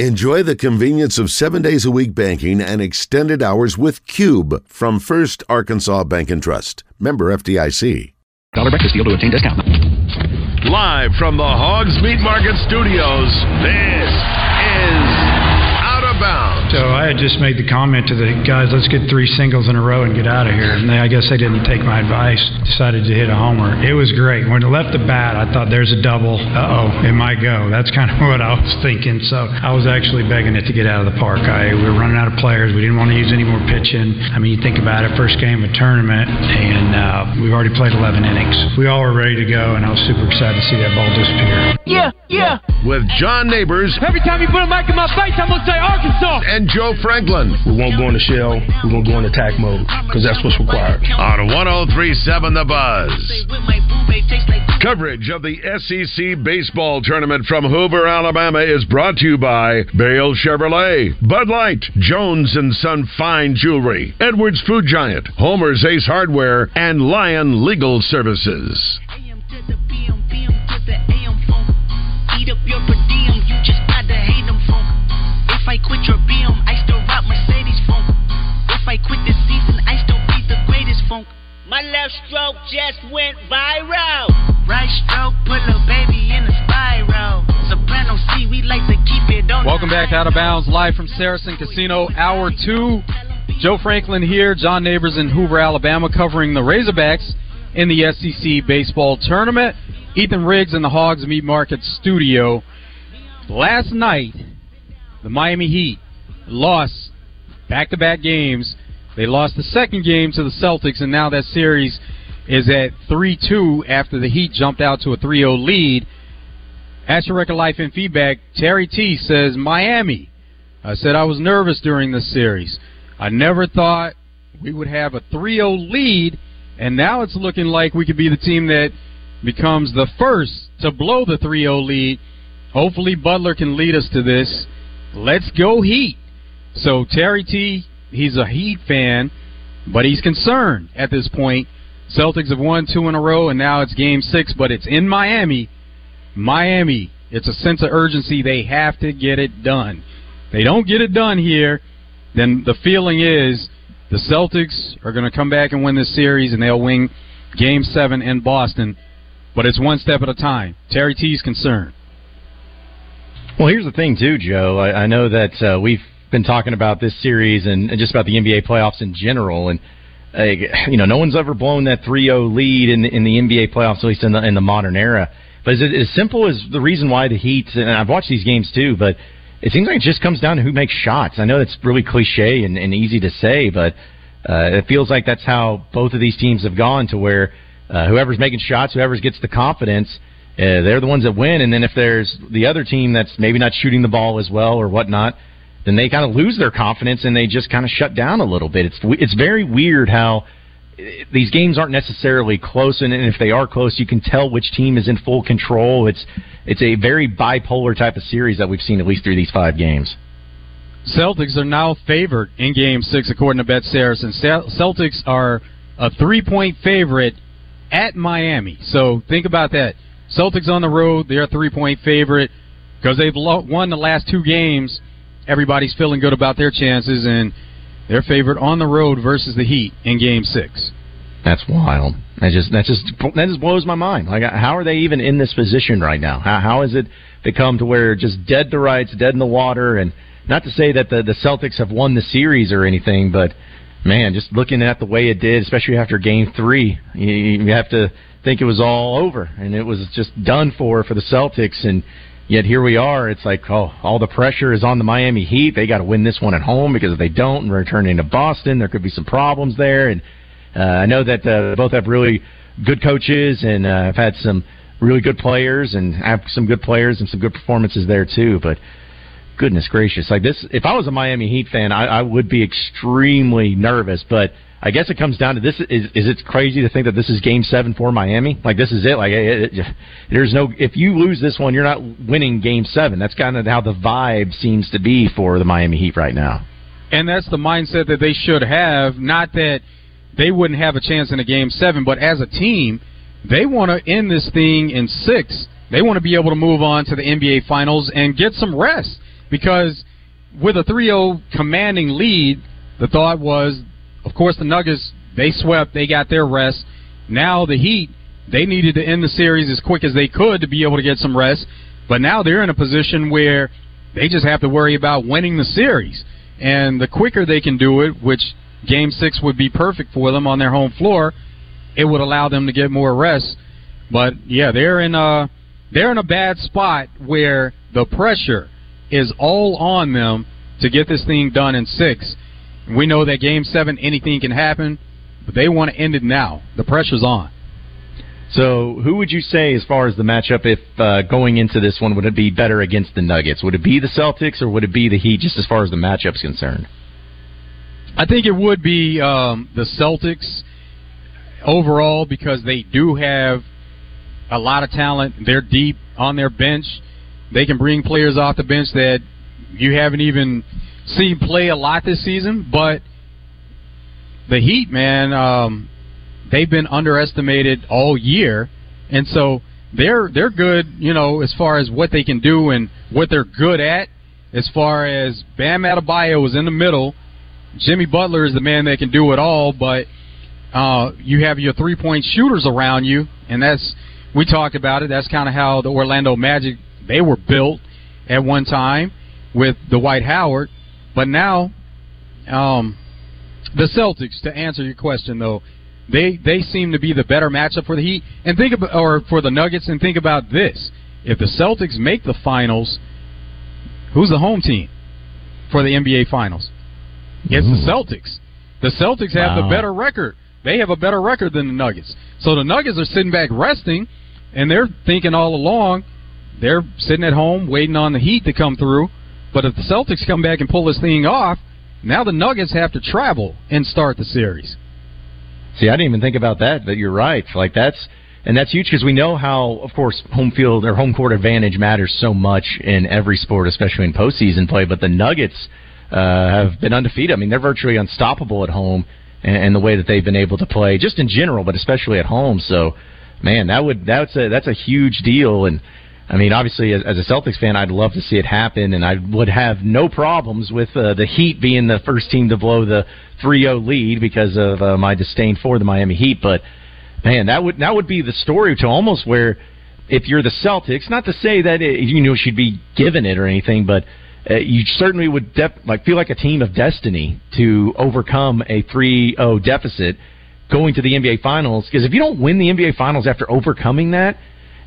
Enjoy the convenience of seven days a week banking and extended hours with Cube from First Arkansas Bank and Trust. Member FDIC. Dollar breakfast deal to obtain discount. Live from the Hogs Meat Market Studios, this is Out of Bounds. So I had just made the comment to the guys, let's get three singles in a row and get out of here. And they, I guess they didn't take my advice, decided to hit a homer. It was great. When it left the bat, I thought there's a double. Uh oh, it might go. That's kind of what I was thinking. So I was actually begging it to get out of the park. I, we were running out of players. We didn't want to use any more pitching. I mean, you think about it, first game of a tournament, and uh, we've already played 11 innings. We all were ready to go, and I was super excited to see that ball disappear. Yeah, yeah. With John Neighbors Every time you put a mic in my face, I'm gonna say Arkansas. and Joe Franklin We won't go in the shell. We won't go in attack mode because that's what's required. on 1037 The Buzz. Coverage of the SEC Baseball Tournament from Hoover, Alabama is brought to you by Bale Chevrolet, Bud Light, Jones and Son Fine Jewelry, Edwards Food Giant, Homer's Ace Hardware, and Lion Legal Services. Left stroke just went viral. Right stroke put a baby in a spiral. Soprano C, we like to keep it on. Welcome back to Out of Bounds, live from Saracen Casino, Hour 2. Joe Franklin here, John Neighbors in Hoover, Alabama, covering the Razorbacks in the SEC Baseball Tournament. Ethan Riggs in the Hogs Meat Market Studio. Last night, the Miami Heat lost back to back games. They lost the second game to the Celtics, and now that series is at 3 2 after the Heat jumped out to a 3 0 lead. At your record life and feedback, Terry T says Miami. I said I was nervous during this series. I never thought we would have a 3 0 lead, and now it's looking like we could be the team that becomes the first to blow the 3 0 lead. Hopefully, Butler can lead us to this. Let's go, Heat. So, Terry T, he's a Heat fan, but he's concerned at this point. Celtics have won two in a row, and now it's game six, but it's in Miami. Miami, it's a sense of urgency. They have to get it done. They don't get it done here, then the feeling is the Celtics are going to come back and win this series, and they'll win game seven in Boston. But it's one step at a time. Terry T's concerned. Well, here's the thing, too, Joe. I, I know that uh, we've been talking about this series and, just about the NBA playoffs in general, and uh, you know, no one's ever blown that 3-0 lead in the, in the NBA playoffs, at least in the in the modern era. But is it as simple as the reason why the Heat? And I've watched these games too, but it seems like it just comes down to who makes shots. I know that's really cliche and, and easy to say, but uh, it feels like that's how both of these teams have gone to where uh, whoever's making shots, whoever gets the confidence, uh, they're the ones that win. And then if there's the other team that's maybe not shooting the ball as well or whatnot, then they kind of lose their confidence and they just kind of shut down a little bit. It's it's very weird how uh, these games aren't necessarily close, and if they are close, you can tell which team is in full control. It's it's a very bipolar type of series that we've seen at least through these five games. Celtics are now favored in Game Six, according to Bet Saracen. Cel- Celtics are a three-point favorite at Miami. So think about that. Celtics on the road, they're a three-point favorite because they've won the last two games. Everybody's feeling good about their chances, and they're favored on the road versus the Heat in Game Six. That's wild. That just that just that just blows my mind. Like, how are they even in this position right now? How how has it become to where just dead to rights, dead in the water? And not to say that the the Celtics have won the series or anything, but man, just looking at the way it did, especially after Game Three, you, you have to think it was all over and it was just done for for the Celtics. And yet here we are. It's like oh, all the pressure is on the Miami Heat. They got to win this one at home because if they don't, and returning to Boston, there could be some problems there. And uh, I know that uh, both have really good coaches and uh, have had some really good players and have some good players and some good performances there too. But goodness gracious, like this, if I was a Miami Heat fan, I, I would be extremely nervous. But I guess it comes down to this: is is it crazy to think that this is Game Seven for Miami? Like this is it? Like it, it, there's no if you lose this one, you're not winning Game Seven. That's kind of how the vibe seems to be for the Miami Heat right now. And that's the mindset that they should have. Not that they wouldn't have a chance in a game seven, but as a team, they want to end this thing in six. They want to be able to move on to the NBA Finals and get some rest because with a 3-0 commanding lead, the thought was, of course, the Nuggets they swept, they got their rest. Now the Heat they needed to end the series as quick as they could to be able to get some rest, but now they're in a position where they just have to worry about winning the series. And the quicker they can do it, which game six would be perfect for them on their home floor, it would allow them to get more rest. But yeah, they're in a they're in a bad spot where the pressure is all on them to get this thing done in six. We know that game seven, anything can happen, but they want to end it now. The pressure's on. So, who would you say, as far as the matchup, if uh, going into this one, would it be better against the Nuggets? Would it be the Celtics or would it be the Heat, just as far as the matchup's concerned? I think it would be um, the Celtics overall because they do have a lot of talent. They're deep on their bench. They can bring players off the bench that you haven't even seen play a lot this season. But the Heat, man, um, they've been underestimated all year, and so they're they're good. You know, as far as what they can do and what they're good at. As far as Bam Adebayo is in the middle, Jimmy Butler is the man that can do it all, but uh, you have your three point shooters around you, and that's we talked about it. That's kind of how the Orlando Magic they were built at one time with Dwight Howard, but now um, the Celtics. To answer your question, though, they they seem to be the better matchup for the Heat. And think about or for the Nuggets. And think about this: if the Celtics make the finals, who's the home team for the NBA Finals? It's the Celtics. The Celtics have Wow. the better record. They have a better record than the Nuggets. So the Nuggets are sitting back resting, and they're thinking all along they're sitting at home waiting on the Heat to come through. But if the Celtics come back and pull this thing off, now the Nuggets have to travel and start the series. See, I didn't even think about that, but you're right. Like that's and that's huge because we know how, of course, home field or home court advantage matters so much in every sport, especially in postseason play. But the Nuggets uh, have been undefeated. I mean, they're virtually unstoppable at home, and, and the way that they've been able to play, just in general, but especially at home. So, man, that would that's a that's a huge deal. And I mean, obviously, as, a Celtics fan, I'd love to see it happen, and I would have no problems with uh, the Heat being the first team to blow the 3-0 lead because of uh, my disdain for the Miami Heat. But man, that would that would be the story to almost where if you're the Celtics, not to say that it, you know should be given it or anything, but uh, you certainly would def- like feel like a team of destiny to overcome a 3-0 deficit going to the NBA Finals. Because if you don't win the NBA Finals after overcoming that,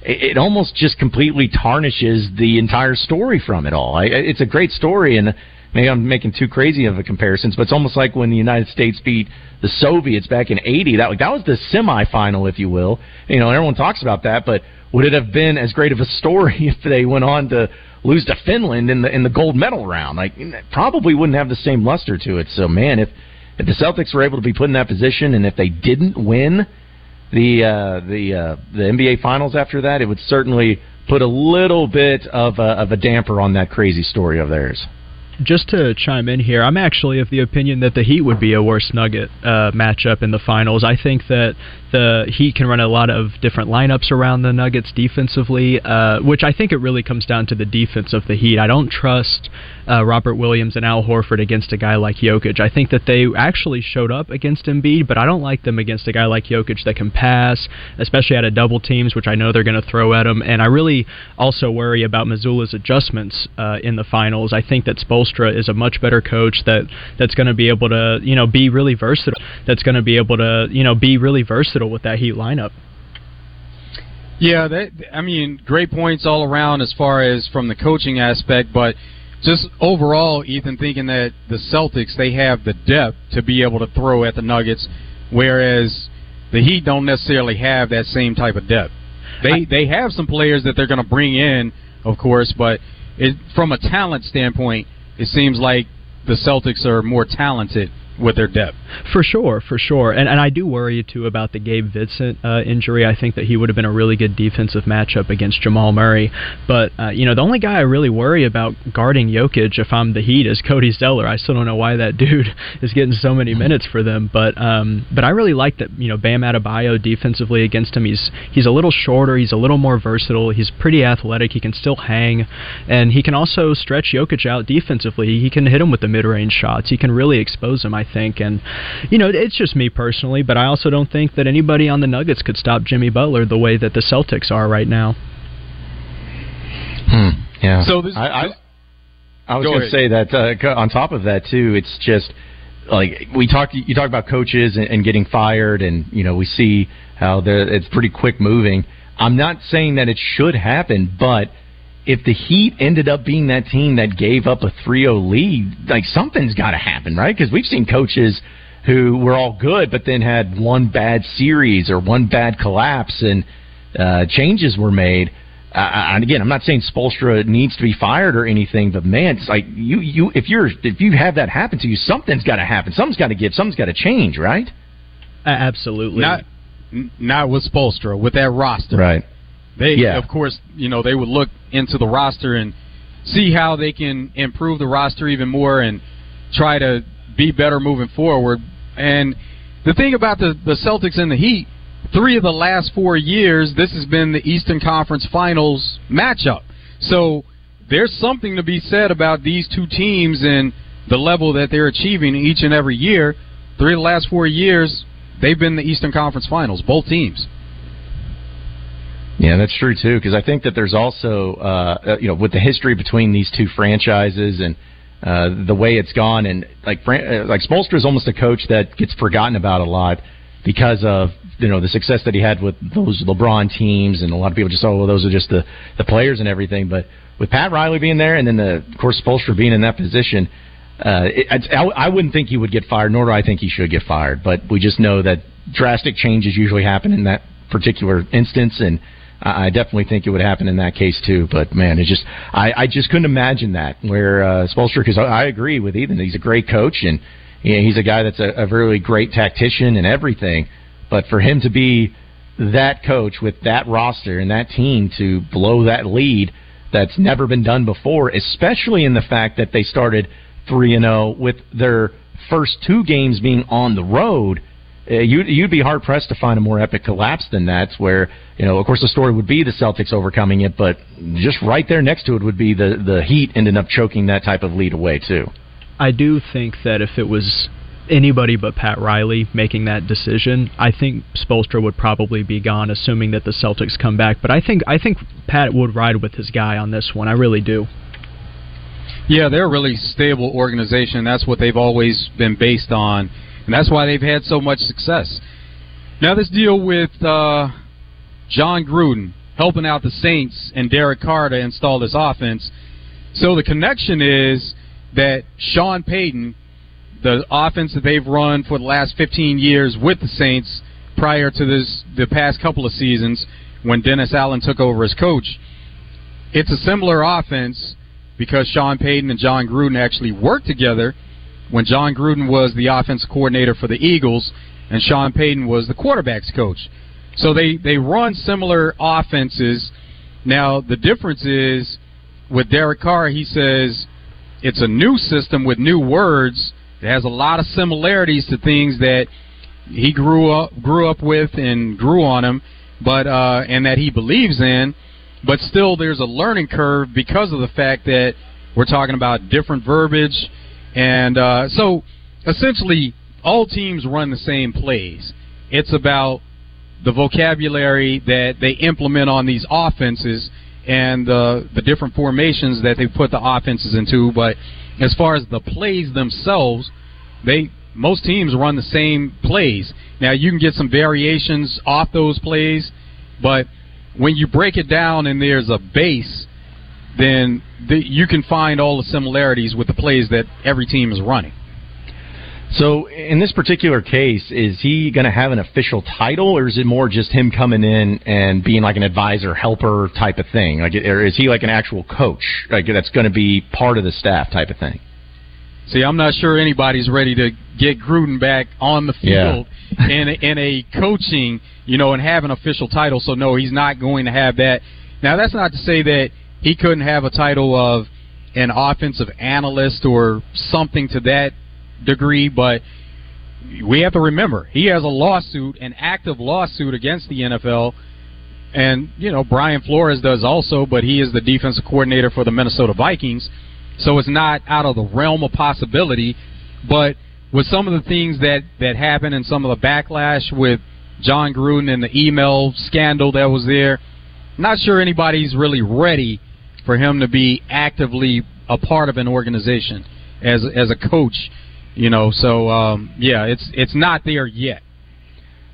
it, almost just completely tarnishes the entire story from it all. I, it's a great story, and maybe I'm making too crazy of a comparisons, but it's almost like when the United States beat the Soviets back in '80. That that was the semifinal, if you will. You know, everyone talks about that, but would it have been as great of a story if they went on to lose to Finland in the in the gold medal round? Like, probably wouldn't have the same luster to it. So, man, if if the Celtics were able to be put in that position, and if they didn't win the uh, the uh, the NBA Finals after that, it would certainly put a little bit of a, of a damper on that crazy story of theirs. Just to chime in here, I'm actually of the opinion that the Heat would be a worse Nugget uh, matchup in the finals. I think that the Heat can run a lot of different lineups around the Nuggets defensively, uh, which I think it really comes down to the defense of the Heat. I don't trust uh, Robert Williams and Al Horford against a guy like Jokic. I think that they actually showed up against Embiid, but I don't like them against a guy like Jokic that can pass, especially out of double teams, which I know they're going to throw at him. And I really also worry about Mazzulla's adjustments uh, in the finals. I think that Spoelstra is a much better coach that that's going to be able to you know be really versatile. That's going to be able to you know be really versatile with that Heat lineup. Yeah, that, I mean, great points all around as far as from the coaching aspect, but just overall, Ethan, thinking that the Celtics they have the depth to be able to throw at the Nuggets, whereas the Heat don't necessarily have that same type of depth. They they have some players that they're going to bring in, of course, but it, from a talent standpoint, it seems like the Celtics are more talented with their depth. For sure, for sure, and and I do worry too about the Gabe Vincent uh, injury. I think that he would have been a really good defensive matchup against Jamal Murray. But uh, you know, the only guy I really worry about guarding Jokic if I'm the Heat is Cody Zeller. I still don't know why that dude is getting so many minutes for them. But um, but I really like that. You know, Bam Adebayo defensively against him. He's he's a little shorter. He's a little more versatile. He's pretty athletic. He can still hang, and he can also stretch Jokic out defensively. He can hit him with the mid-range shots. He can really expose him. I think, and you know, it's just me personally, but I also don't think that anybody on the Nuggets could stop Jimmy Butler the way that the Celtics are right now. Hmm. Yeah. So this, I, I, I was Go going to say that uh, on top of that too, it's just like we talk. You talk about coaches and, and getting fired, and you know we see how they're- it's pretty quick moving. I'm not saying that it should happen, but if the Heat ended up being that team that gave up a 3-0 lead, like something's got to happen, right? Because we've seen coaches who were all good, but then had one bad series or one bad collapse, and uh, changes were made. Uh, and again, I'm not saying Spoelstra needs to be fired or anything, but man, it's like you, you, if you're, if you have that happen to you, something's got to happen. Something's got to give. Something's got to change, right? A- absolutely. not not with Spoelstra with that roster. Right. They, Yeah. of course, you know, they would look into the roster and see how they can improve the roster even more and try to be better moving forward. And the thing about the, the Celtics and the Heat, three of the last four years, this has been the Eastern Conference Finals matchup. So there's something to be said about these two teams and the level that they're achieving each and every year. Three of the last four years, they've been the Eastern Conference Finals, both teams. Yeah, that's true too. Because I think that there's also, uh, uh, you know, with the history between these two franchises and uh, the way it's gone, and like Fran- uh, like Spoelstra is almost a coach that gets forgotten about a lot because of you know the success that he had with those LeBron teams, and a lot of people just oh well those are just the the players and everything. But with Pat Riley being there, and then the, of course Spoelstra being in that position, uh, it, I, I wouldn't think he would get fired, nor do I think he should get fired. But we just know that drastic changes usually happen in that particular instance, and I definitely think it would happen in that case too. But man, it just I, I just couldn't imagine that where uh, Spoelstra because I, I agree with Ethan. He's a great coach and you know, he's a guy that's a, a really great tactician and everything. But for him to be that coach with that roster and that team to blow that lead that's never been done before, especially in the fact that they started three and zero with their first two games being on the road. Uh, you'd, you'd be hard pressed to find a more epic collapse than that. Where you know, of course, the story would be the Celtics overcoming it, but just right there next to it would be the the Heat ending up choking that type of lead away too. I do think that if it was anybody but Pat Riley making that decision, I think Spoelstra would probably be gone, assuming that the Celtics come back. But I think I think Pat would ride with his guy on this one. I really do. Yeah, they're a really stable organization. That's what they've always been based on, and that's why they've had so much success. Now, this deal with uh, Jon Gruden helping out the Saints and Derek Carr to install this offense. So the connection is that Sean Payton, the offense that they've run for the last 15 years with the Saints, prior to this the past couple of seasons when Dennis Allen took over as coach, it's a similar offense because Sean Payton and Jon Gruden actually worked together when Jon Gruden was the offensive coordinator for the Eagles and Sean Payton was the quarterbacks coach. So they, they run similar offenses. Now, the difference is with Derek Carr, he says it's a new system with new words. It has a lot of similarities to things that he grew up grew up with and grew on him, but uh, and that he believes in. But still, there's a learning curve because of the fact that we're talking about different verbiage, and uh, so essentially, all teams run the same plays. It's about the vocabulary that they implement on these offenses and the the different formations that they put the offenses into. But as far as the plays themselves, they most teams run the same plays. Now you can get some variations off those plays, but when you break it down and there's a base, then the, you can find all the similarities with the plays that every team is running. So, in this particular case, is he going to have an official title, or is it more just him coming in and being like an advisor, helper type of thing? Like, or is he like an actual coach, like that's going to be part of the staff type of thing? See, I'm not sure anybody's ready to get Gruden back on the Yeah. field in in a coaching, you know, and have an official title. So no, he's not going to have that. Now that's not to say that he couldn't have a title of an offensive analyst or something to that degree, but we have to remember he has a lawsuit, an active lawsuit against the NFL. And, you know, Brian Flores does also, but he is the defensive coordinator for the Minnesota Vikings. So it's not out of the realm of possibility. But with some of the things that, that happened and some of the backlash with Jon Gruden and the email scandal that was there, not sure anybody's really ready for him to be actively a part of an organization as as a coach. You know, so um, yeah, it's it's not there yet.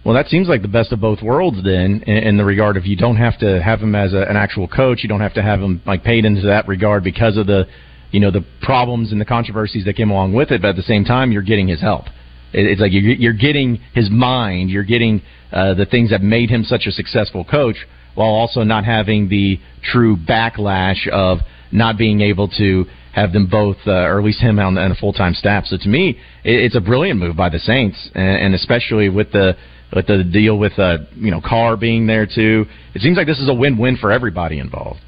Well, that seems like the best of both worlds then, in, in the regard of you don't have to have him as a, an actual coach, you don't have to have him like paid into that regard because of the, you know, the problems and the controversies that came along with it. But at the same time, you're getting his help. It, it's like you're, you're getting his mind, you're getting uh, the things that made him such a successful coach, while also not having the true backlash of not being able to have them both, uh, or at least him on, on a full time staff. So to me, it, it's a brilliant move by the Saints, and, and especially with the with the deal with uh, you know Carr being there too. It seems like this is a win win for everybody involved.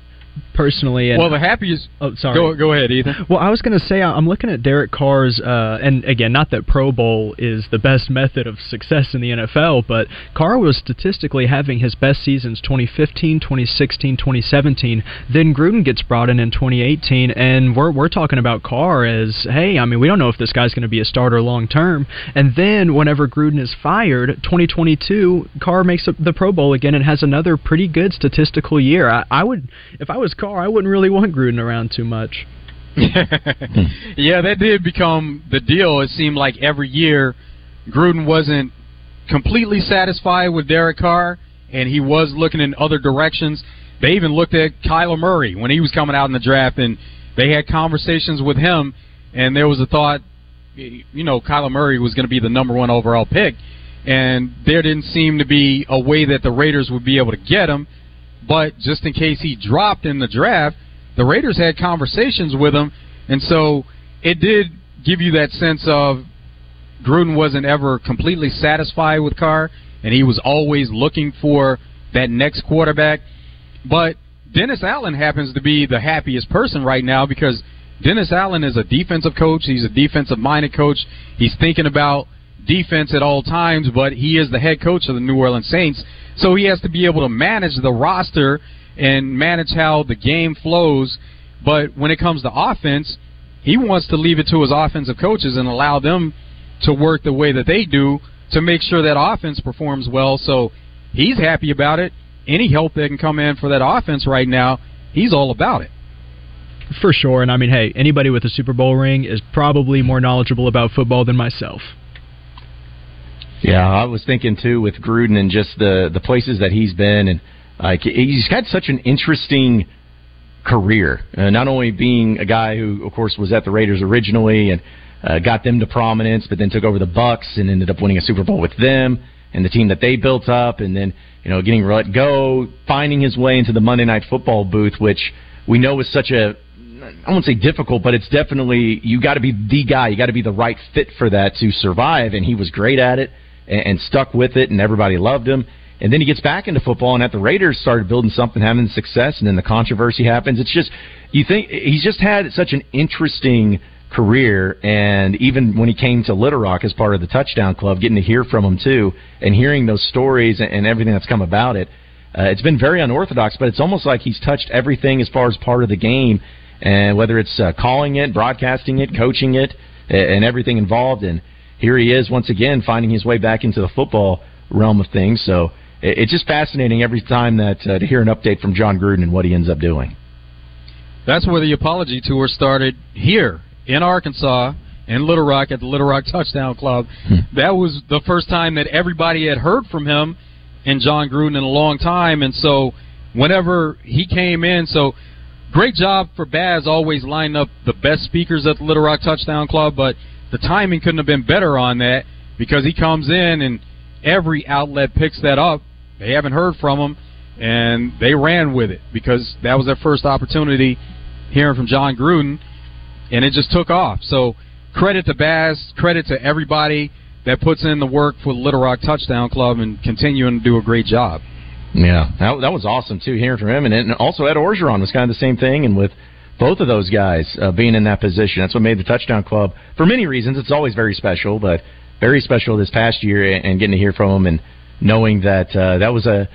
Personally. And well, the happiest. Oh, sorry. Go, go ahead, Ethan. Well, I was going to say I'm looking at Derek Carr's, uh, and again, not that Pro Bowl is the best method of success in the NFL, but Carr was statistically having his best seasons 2015, 2016, 2017. Then Gruden gets brought in in 2018, and we're we're talking about Carr as, hey, I mean, we don't know if this guy's going to be a starter long term. And then whenever Gruden is fired, 2022, Carr makes the Pro Bowl again and has another pretty good statistical year. I, I would, if I was Carr, I wouldn't really want Gruden around too much. yeah, that did become the deal. It seemed like every year Gruden wasn't completely satisfied with Derek Carr, and he was looking in other directions. They even looked at Kyler Murray when he was coming out in the draft, and they had conversations with him, and there was a thought, you know, Kyler Murray was going to be the number one overall pick, and there didn't seem to be a way that the Raiders would be able to get him. But just in case he dropped in the draft, the Raiders had conversations with him, and so it did give you that sense of Gruden wasn't ever completely satisfied with Carr, and he was always looking for that next quarterback. But Dennis Allen happens to be the happiest person right now because Dennis Allen is a defensive coach. He's a defensive minded coach. He's thinking about defense at all times, but he is the head coach of the New Orleans Saints. So he has to be able to manage the roster and manage how the game flows. But when it comes to offense, he wants to leave it to his offensive coaches and allow them to work the way that they do to make sure that offense performs well. So he's happy about it. Any help that can come in for that offense right now, he's all about it. For sure. And I mean, hey, anybody with a Super Bowl ring is probably more knowledgeable about football than myself. Yeah, I was thinking too with Gruden and just the the places that he's been, and like he's had such an interesting career. Uh, not only being a guy who, of course, was at the Raiders originally and uh, got them to prominence, but then took over the Bucs and ended up winning a Super Bowl with them and the team that they built up, and then you know getting let go, finding his way into the Monday Night Football booth, which we know is such a I won't say difficult, but it's definitely you got to be the guy. You got to be the right fit for that to survive, and he was great at it and, and stuck with it, and everybody loved him. And then he gets back into football, and at the Raiders started building something, having success, and then the controversy happens. It's just you think he's just had such an interesting career, and even when he came to Little Rock as part of the Touchdown Club, getting to hear from him too, and hearing those stories and, and everything that's come about it. Uh, it's been very unorthodox, but it's almost like he's touched everything as far as part of the game, and whether it's uh, calling it, broadcasting it, coaching it, and everything involved. And here he is once again finding his way back into the football realm of things. So it's just fascinating every time that uh, to hear an update from Jon Gruden and what he ends up doing. That's where the apology tour started here in Arkansas in Little Rock at the Little Rock Touchdown Club. that was the first time that everybody had heard from him and Jon Gruden in a long time. And so whenever he came in, so great job for Baz always lining up the best speakers at the Little Rock Touchdown Club, but the timing couldn't have been better on that because he comes in and every outlet picks that up. They haven't heard from him, and they ran with it because that was their first opportunity hearing from Jon Gruden, and it just took off. So credit to Baz, credit to everybody that puts in the work for the Little Rock Touchdown Club and continuing to do a great job. Yeah, that, that was awesome too, hearing from him, and, and also Ed Orgeron was kind of the same thing, and with both of those guys uh, being in that position, that's what made the Touchdown Club for many reasons. It's always very special, but very special this past year, and getting to hear from them and knowing that uh, that was a.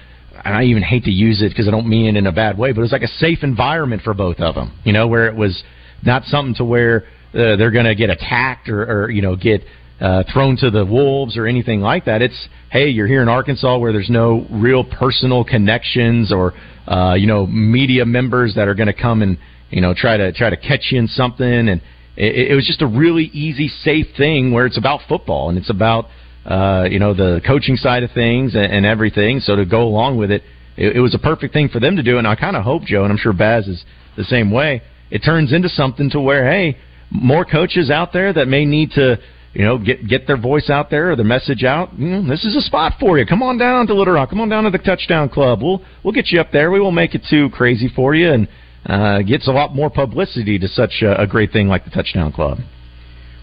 And I even hate to use it because I don't mean it in a bad way, but it was like a safe environment for both of them. You know, where it was not something to where uh, they're going to get attacked or, or you know get uh, thrown to the wolves or anything like that. It's hey, you're here in Arkansas where there's no real personal connections or uh, you know media members that are going to come and you know try to try to catch you in something. And it, it was just a really easy, safe thing where it's about football and it's about uh, you know the coaching side of things and, and everything. So to go along with it, it, it was a perfect thing for them to do. And I kind of hope Joe, and I'm sure Baz is the same way. It turns into something to where hey, more coaches out there that may need to you know, get get their voice out there or their message out. Mm, this is a spot for you. Come on down to Little Rock. Come on down to the Touchdown Club. We'll we'll get you up there. We won't make it too crazy for you, and uh, gets a lot more publicity to such a, a great thing like the Touchdown Club.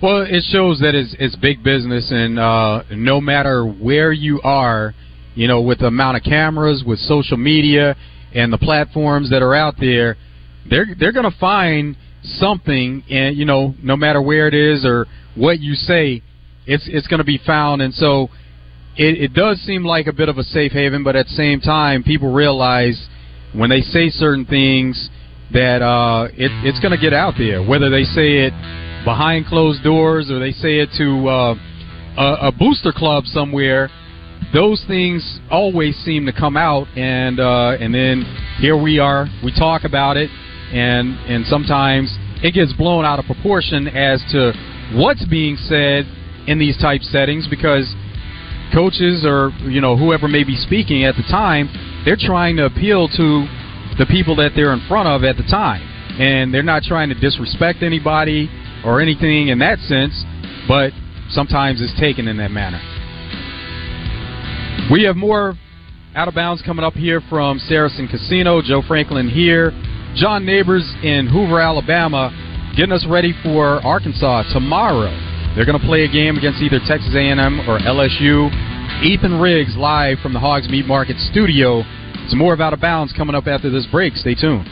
Well, it shows that it's, it's big business, and uh, no matter where you are, you know, with the amount of cameras, with social media, and the platforms that are out there, they're they're going to find something, and you know, no matter where it is or what you say, it's it's going to be found, and so it, it does seem like a bit of a safe haven. But at the same time, people realize when they say certain things that uh, it, it's going to get out there, whether they say it behind closed doors or they say it to uh, a, a booster club somewhere. Those things always seem to come out, and uh, and then here we are. We talk about it, and and sometimes it gets blown out of proportion as to what's being said in these type settings because coaches or you know whoever may be speaking at the time they're trying to appeal to the people that they're in front of at the time and they're not trying to disrespect anybody or anything in that sense but sometimes it's taken in that manner we have more out of bounds coming up here from Saracen Casino Joe Franklin here John Neighbors in Hoover Alabama getting us ready for Arkansas tomorrow. They're going to play a game against either Texas A&M or LSU. Ethan Riggs live from the Hogs Meat Market studio. Some more of Out of Bounds coming up after this break. Stay tuned.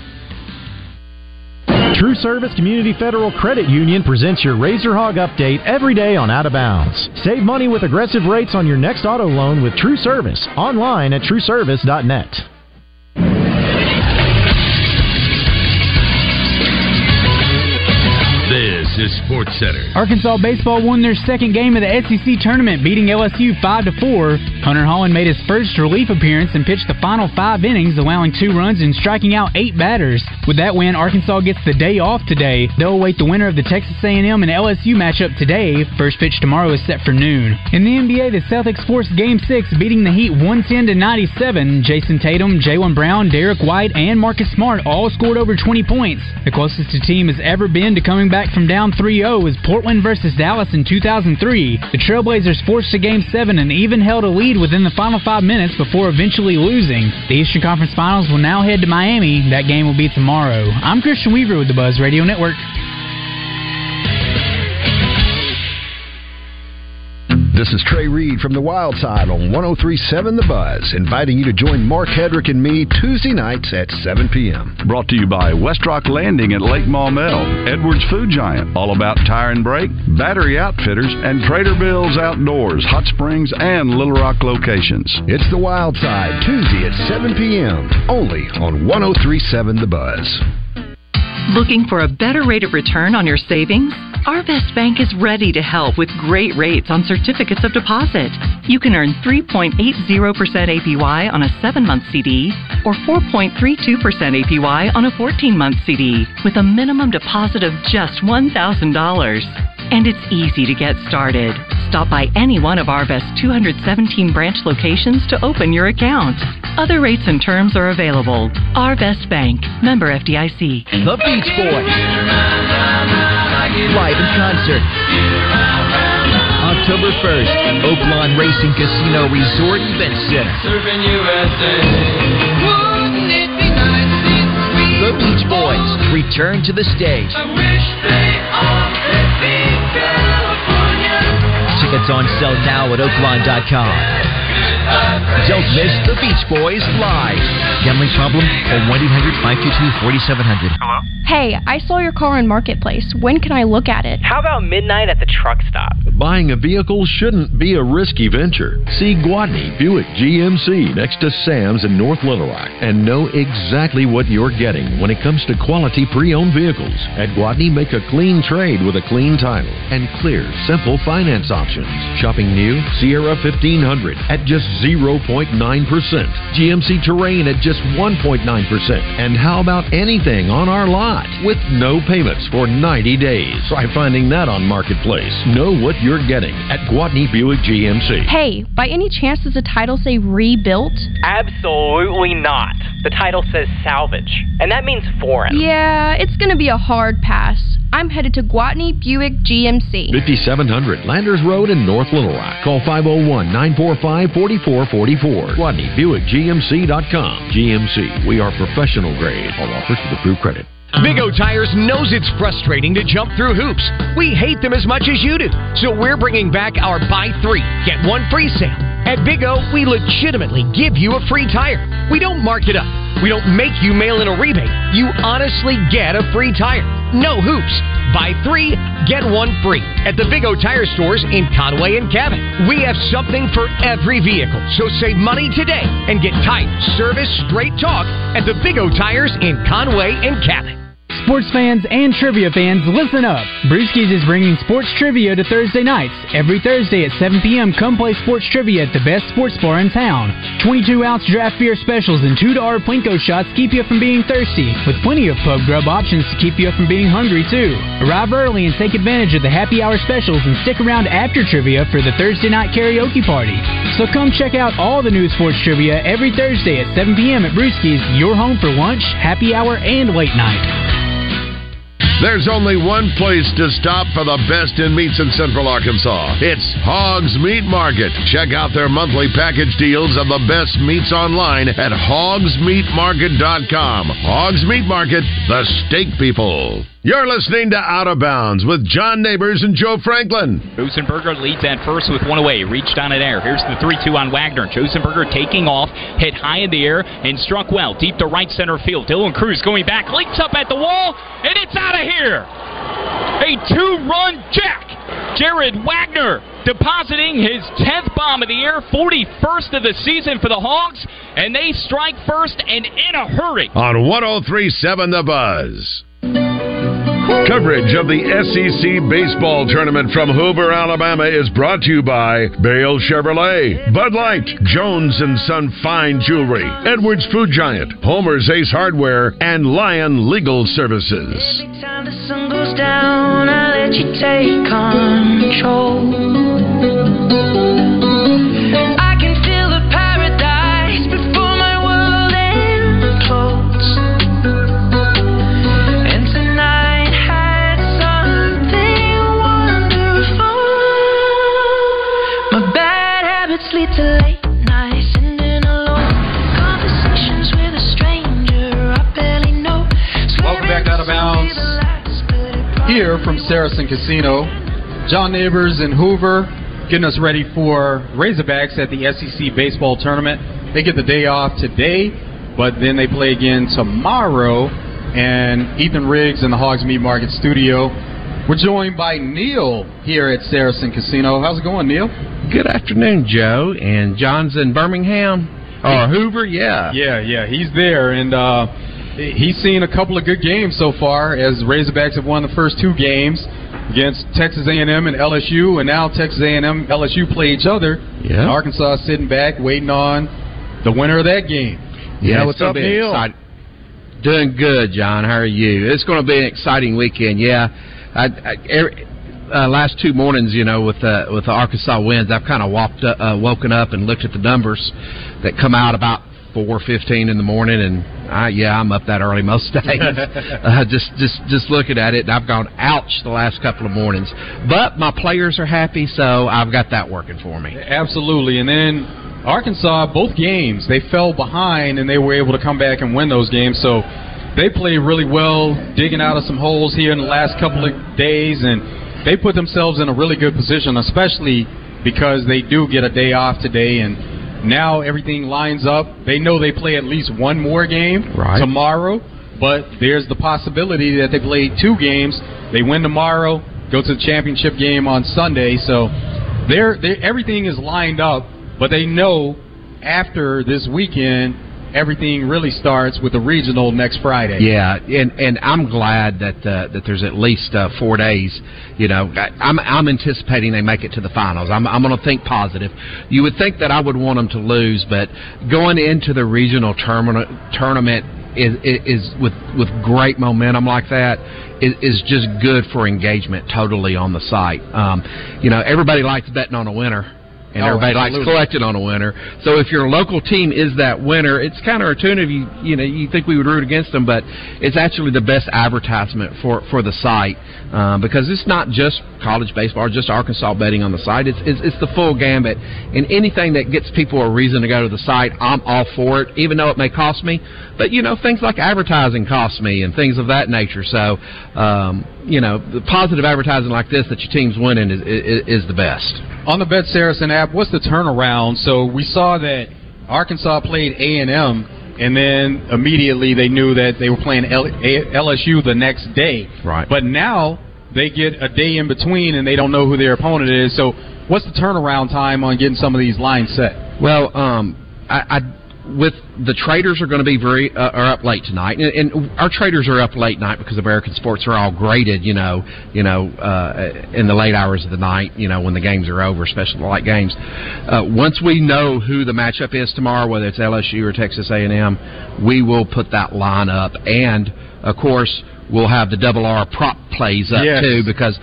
True Service Community Federal Credit Union presents your Razor Hog update every day on Out of Bounds. Save money with aggressive rates on your next auto loan with True Service online at trueservice.net. Is Sports Center. Arkansas baseball won their second game of the SEC tournament, beating LSU 5 to 4. Hunter Hollan made his first relief appearance and pitched the final five innings, allowing two runs and striking out eight batters. With that win, Arkansas gets the day off today. They'll await the winner of the Texas A&M and LSU matchup today. First pitch tomorrow is set for noon. In the NBA, the Celtics forced Game 6, beating the Heat 110 to 97. Jayson Tatum, Jaylen Brown, Derrick White, and Marcus Smart all scored over 20 points. The closest the team has ever been to coming back from down 3-0 is Portland versus Dallas in 2003. The Trailblazers forced a Game 7 and even held a lead within the final five minutes before eventually losing. The Eastern Conference Finals will now head to Miami. That game will be tomorrow. I'm Christian Weaver with the Buzz Radio Network. This is Trey Reed from the Wild Side on 1037 The Buzz, inviting you to join Mark Hedrick and me Tuesday nights at 7 p.m. Brought to you by Westrock Landing at Lake Maumelle, Edwards Food Giant, all about tire and brake, battery outfitters, and Trader Bill's Outdoors, Hot Springs, and Little Rock locations. It's the Wild Side, Tuesday at 7 p.m., only on 1037 The Buzz. Looking for a better rate of return on your savings? Arvest Bank is ready to help with great rates on certificates of deposit. You can earn 3.80% APY on a 7 month CD or 4.32% APY on a 14 month CD with a minimum deposit of just $1,000. And it's easy to get started. Stop by any one of Arvest's 217 branch locations to open your account. Other rates and terms are available. Arvest Bank, member FDIC. The Beach Boys. Live in concert. October 1st, Oaklawn Racing Casino Resort Event Center. Surfing USA. Wouldn't it be nice if The Beach Boys return to the stage. Tickets on sale now at oaklawn.com. Don't miss the Beach Boys live. Gambling problem? Call 1 800 522 4700. Hello? Hey, I saw your car in Marketplace. When can I look at it? How about midnight at the truck stop? Buying a vehicle shouldn't be a risky venture. See Gwatney Buick GMC next to Sam's in North Little Rock and know exactly what you're getting when it comes to quality pre-owned vehicles. At Gwatney, make a clean trade with a clean title and clear, simple finance options. Shopping new Sierra 1500 at just 0.9%. GMC Terrain at just 1.9%. And how about anything on our lot with no payments for 90 days? Try finding that on Marketplace. Know what you're getting at Gwatney Buick GMC. Hey, by any chance does the title say rebuilt? Absolutely not. The title says salvage, and that means foreign. Yeah, it's gonna be a hard pass. I'm headed to Gwatney Buick GMC. 5700 Landers Road in North Little Rock. Call 501 945 4444. Gwatney Buick GMC.com. GMC, we are professional grade. All offers with approved credit. Big O Tires knows it's frustrating to jump through hoops. We hate them as much as you do. So we're bringing back our buy three, get one free sale. At Big O, we legitimately give you a free tire. We don't mark it up. We don't make you mail in a rebate. You honestly get a free tire. No hoops. Buy three, get one free at the Big O Tire stores in Conway and Cabot. We have something for every vehicle. So save money today and get tight service, straight talk at the Big O Tires in Conway and Cabot. Sports fans and trivia fans, listen up. Brewskis is bringing sports trivia to Thursday nights. Every Thursday at 7 p.m., come play sports trivia at the best sports bar in town. 22 ounce draft beer specials and $2 Plinko shots keep you from being thirsty, with plenty of pub grub options to keep you from being hungry, too. Arrive early and take advantage of the happy hour specials and stick around after trivia for the Thursday night karaoke party. So come check out all the new sports trivia every Thursday at 7 p.m. at Brewskis, your home for lunch, happy hour, and late night. There's only one place to stop for the best in meats in Central Arkansas. It's Hogs Meat Market. Check out their monthly package deals of the best meats online at hogsmeatmarket.com. Hogs Meat Market, the steak people. You're listening to Out of Bounds with John Neighbors and Joe Franklin. Josenberger leads at first with one away. Reached on it air. Here's the 3 2 on Wegner. Josenberger taking off, hit high in the air, and struck well. Deep to right center field. Dylan Crews going back, leaps up at the wall, and it's out of here. A two run jack. Jared Wegner depositing his 10th bomb of the year, 41st of the season for the Hogs, and they strike first and in a hurry. On 1037 The Buzz. Coverage of the SEC baseball tournament from Hoover, Alabama is brought to you by Bale Chevrolet, Bud Light, Jones and Son Fine Jewelry, Edwards Food Giant, Homer's Ace Hardware, and Lion Legal Services. Time the sun goes down, I let you take control. Of Bounds. Here from Saracen Casino, John Neighbors and Hoover getting us ready for Razorbacks at the SEC baseball tournament. They get the day off today, but then they play again tomorrow. And Ethan Riggs in the Hogs Meat Market studio. We're joined by Neil here at Saracen Casino. How's it going, Neil? Good afternoon, Joe. And John's in Birmingham. Or Hoover, yeah. Yeah, yeah, he's there, and uh, he's seen a couple of good games so far. As Razorbacks have won the first two games against Texas A&M and LSU, and now Texas A&M and LSU play each other. Yeah. And Arkansas sitting back waiting on the winner of that game. Yeah, it's what's up, be Neil? exciting. Doing good, John. How are you? It's going to be an exciting weekend. Yeah, I, I, every, uh, last two mornings, you know, with uh, with the Arkansas wins, I've kind of walked up, uh, woken up and looked at the numbers that come out about four fifteen in the morning, and I, yeah, I'm up that early most days. uh, just just just looking at it, and I've gone ouch the last couple of mornings. But my players are happy, so I've got that working for me. Absolutely. And then Arkansas, both games, they fell behind and they were able to come back and win those games. So they played really well, digging out of some holes here in the last couple of days, and they put themselves in a really good position, especially because they do get a day off today, and now everything lines up. They know they play at least one more game Right. tomorrow, but there's the possibility that they play two games. They win tomorrow, go to the championship game on Sunday. So they're, they everything is lined up, but they know after this weekend, everything really starts with the regional next Friday. Yeah, and and I'm glad that uh, that there's at least uh, four days. You know, I, I'm I'm anticipating they make it to the finals. I'm I'm going to think positive. You would think that I would want them to lose, but going into the regional tournament tournament is is with with great momentum like that is, is just good for engagement totally on the site. Um, you know, everybody likes betting on a winner. And Oh, everybody likes absolutely. collecting on a winner. So if your local team is that winner, it's counterintuitive. You you know you think we would root against them, but it's actually the best advertisement for for the site um, because it's not just college baseball or just Arkansas betting on the site. It's, it's it's the full gambit, and anything that gets people a reason to go to the site, I'm all for it, even though it may cost me. But you know things like advertising cost me and things of that nature. So um, you know the positive advertising like this that your team's winning is is, is the best. On the Bet Saracen app, what's the turnaround? So we saw that Arkansas played A and M, and then immediately they knew that they were playing L- A- LSU the next day. Right. But now they get a day in between, and they don't know who their opponent is. So what's the turnaround time on getting some of these lines set? Well, um, I, I with the traders are going to be very uh, are up late tonight, and, and our traders are up late night because American sports are all graded, you know, you know, uh, in the late hours of the night, you know, when the games are over, especially the light games. Uh, once we know who the matchup is tomorrow, whether it's LSU or Texas A and M, we will put that line up, and of course. We'll have the double R prop plays up Yes. too because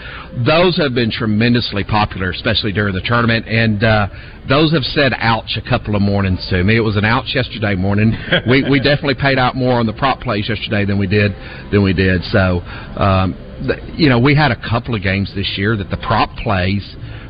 those have been tremendously popular, especially during the tournament. And uh, those have said ouch a couple of mornings to me. It was an ouch yesterday morning. we we definitely paid out more on the prop plays yesterday than we did than we did. So, um, the, you know, we had a couple of games this year that the prop plays,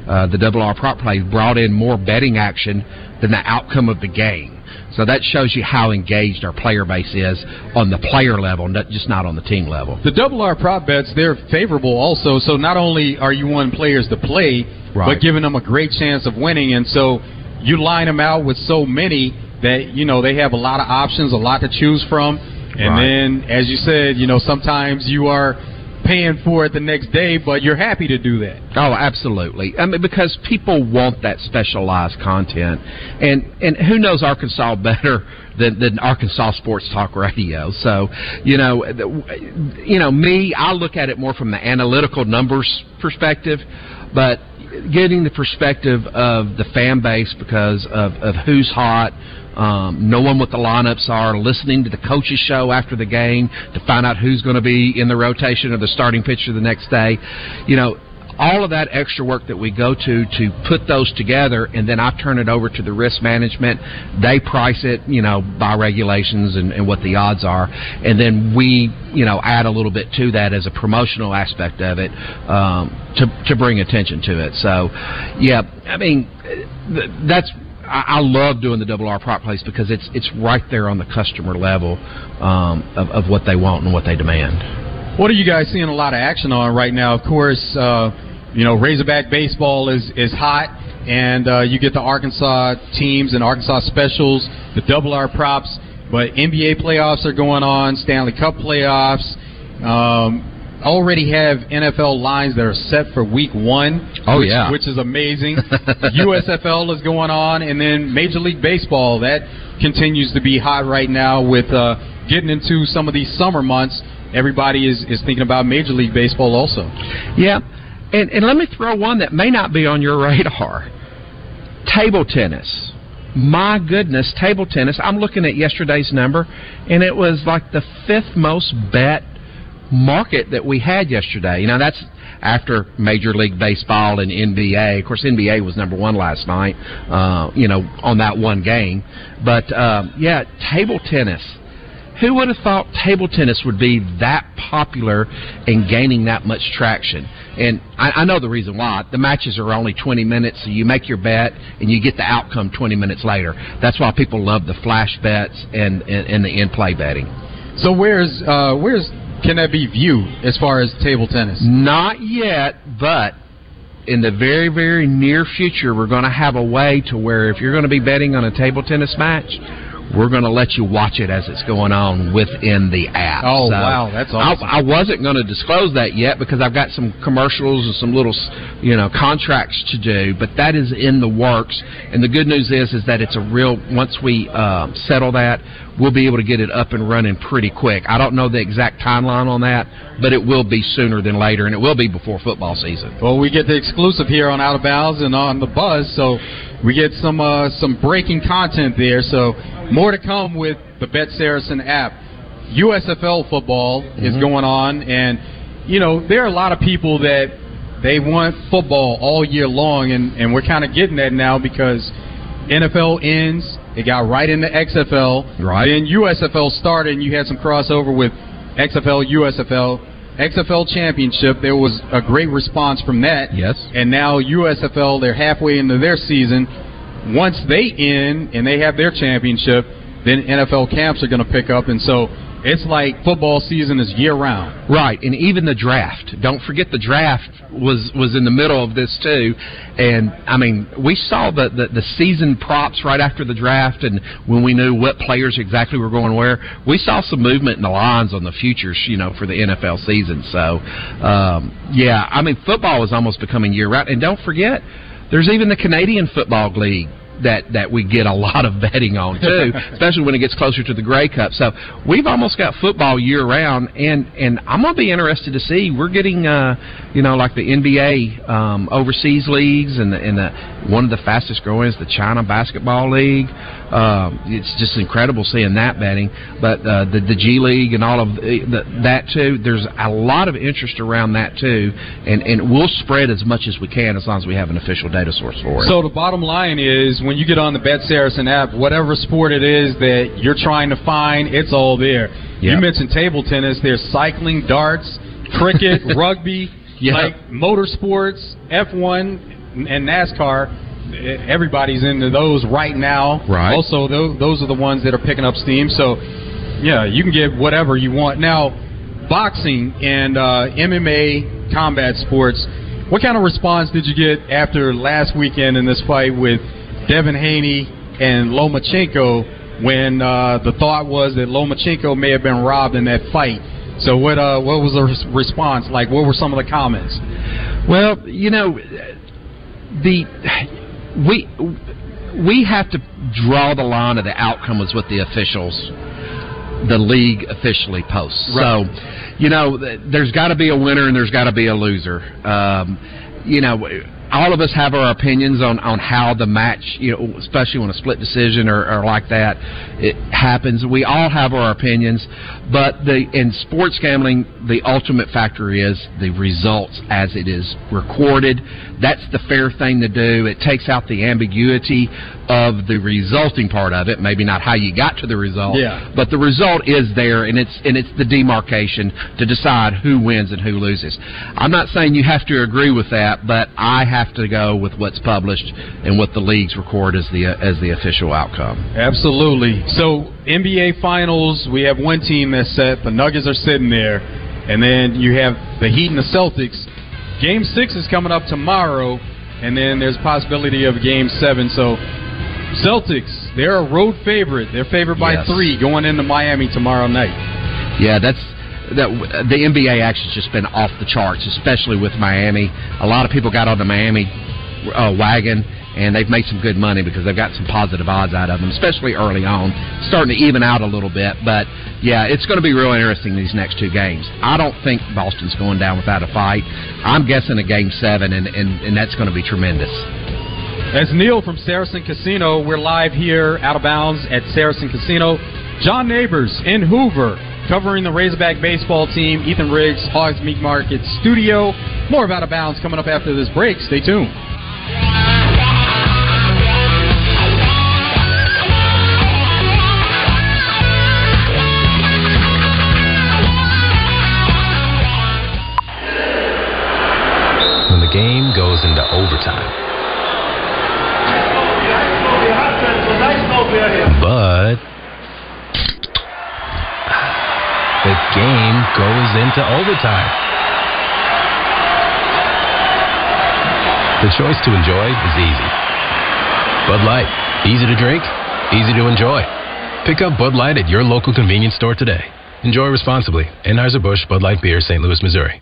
uh, the double R prop plays, brought in more betting action than the outcome of the game. So that shows you how engaged our player base is on the player level, not just not on the team level. The double R prop bets, they're favorable also. So not only are you wanting players to play, Right. but giving them a great chance of winning. And so you line them out with so many that, you know, they have a lot of options, a lot to choose from. And Right. then, as you said, you know, sometimes you are paying for it the next day, but you're happy to do that. Oh, absolutely. I mean, because people want that specialized content, and and who knows Arkansas better than, than Arkansas Sports Talk Radio? So, you know, you know, me, I look at it more from the analytical numbers perspective, but getting the perspective of the fan base because of, of who's hot, um, knowing what the lineups are, listening to the coaches show after the game to find out who's going to be in the rotation or the starting pitcher the next day. You know, all of that extra work that we go to to put those together, and then I turn it over to the risk management. They price it, you know, by regulations and, and what the odds are, and then we, you know, add a little bit to that as a promotional aspect of it um, to to bring attention to it. So, yeah, I mean, that's I, love doing the double R prop plays because it's it's right there on the customer level um, of, of what they want and what they demand. What are you guys seeing a lot of action on right now? Of course, uh, you know Razorback baseball is is hot, and uh, you get the Arkansas teams and Arkansas specials, the double R props. But NBA playoffs are going on, Stanley Cup playoffs. Um, already have NFL lines that are set for Week One. Oh, which, yeah. which is amazing. USFL is going on, and then Major League Baseball that continues to be hot right now with uh, getting into some of these summer months. Everybody is, is thinking about Major League Baseball also. Yeah, and and let me throw one that may not be on your radar: table tennis. My goodness, table tennis. I'm looking at yesterday's number, and it was like the fifth most bet market that we had yesterday. You know, that's after Major League Baseball and NBA. Of course, NBA was number one last night. Uh, you know, on that one game, but um, yeah, table tennis. Who would have thought table tennis would be that popular and gaining that much traction? And I, I know the reason why. The matches are only 20 minutes, so you make your bet and you get the outcome 20 minutes later. That's why people love the flash bets and, and, and the in-play betting. So where's uh, where's can that be viewed as far as table tennis? Not yet, but in the very, very near future, we're going to have a way to where if you're going to be betting on a table tennis match, we're going to let you watch it as it's going on within the app. Oh, wow, that's awesome. I, I wasn't going to disclose that yet because I've got some commercials and some little, you know, contracts to do, but that is in the works. And the good news is, is that it's a real. Once we uh, settle that, we'll be able to get it up and running pretty quick. I don't know the exact timeline on that, but it will be sooner than later, and it will be before football season. Well, we get the exclusive here on Out of Bounds and on the Buzz, so we get some uh, some breaking content there. So more to come with the Bet Saracen app. USFL football is Mhm. going on, and you know there are a lot of people that they want football all year long, and and we're kind of getting that now because NFL ends. It got right into XFL. Right. Then USFL started, and you had some crossover with XFL, USFL. XFL championship, there was a great response from that. Yes. And now USFL, they're halfway into their season. Once they end and they have their championship, then NFL camps are going to pick up, and so it's like football season is year round. Right, and even the draft. Don't forget the draft was was in the middle of this too. And I mean, we saw the, the the season props right after the draft, and when we knew what players exactly were going where, we saw some movement in the lines on the futures, you know, for the NFL season. So, um, yeah, I mean, football is almost becoming year round. And don't forget, there's even the Canadian Football League that that we get a lot of betting on too, especially when it gets closer to the Grey Cup. So we've almost got football year round, and and I'm gonna be interested to see. We're getting, uh, you know, like the NBA um, overseas leagues, and the, and the one of the fastest growing is the China Basketball League. Um, it's just incredible seeing that betting, but uh, the the G League and all of the, the, that too. There's a lot of interest around that too, and and we'll spread as much as we can as long as we have an official data source for it. So the bottom line is, when you get on the Bet Saracen app, whatever sport it is that you're trying to find, it's all there. You mentioned table tennis. There's cycling, darts, cricket, rugby, Yeah. like motorsports, F1, and NASCAR. Everybody's into those right now. Right. Also, those, those are the ones that are picking up steam. So, yeah, you can get whatever you want. Now, boxing and uh, MMA combat sports. What kind of response did you get after last weekend in this fight with Devin Haney and Lomachenko when uh, the thought was that Lomachenko may have been robbed in that fight? So what uh, what was the response like? What were some of the comments? Well, you know, the we we have to draw the line of the outcome is what the officials, the league officially posts. Right. So, you know, there's got to be a winner and there's got to be a loser. Um, you know. All of us have our opinions on, on how the match, you know, especially when a split decision or, or like that it happens. We all have our opinions, but the in sports gambling, the ultimate factor is the results as it is recorded. That's the fair thing to do. It takes out the ambiguity of the resulting part of it. Maybe not how you got to the result, Yeah. but the result is there, and it's and it's the demarcation to decide who wins and who loses. I'm not saying you have to agree with that, but I have to go with what's published and what the leagues record as the uh, as the official outcome. Absolutely. So NBA Finals, we have one team that's set. The Nuggets are sitting there, and then you have the Heat and the Celtics. Game six is coming up tomorrow, and then there's possibility of Game seven. So Celtics, they're a road favorite. They're favored by Yes. three going into Miami tomorrow night. Yeah, that's that. The NBA action's just been off the charts, especially with Miami. A lot of people got on the Miami uh, wagon, and they've made some good money because they've got some positive odds out of them, especially early on. Starting to even out a little bit, but yeah, it's going to be real interesting these next two games. I don't think Boston's going down without a fight. I'm guessing a game seven, and and, and that's going to be tremendous. That's Neil from Saracen Casino. We're live here, out of bounds at Saracen Casino. John Neighbors in Hoover, covering the Razorback baseball team. Ethan Riggs, Hogs Meat Market Studio. More of Out of Bounds coming up after this break. Stay tuned. when the game goes into overtime. The game goes into overtime. the choice to enjoy is easy. Bud Light, easy to drink, easy to enjoy. Pick up Bud Light at your local convenience store today. Enjoy responsibly. Anheuser-Busch Bud Light Beer, St. Louis, Missouri.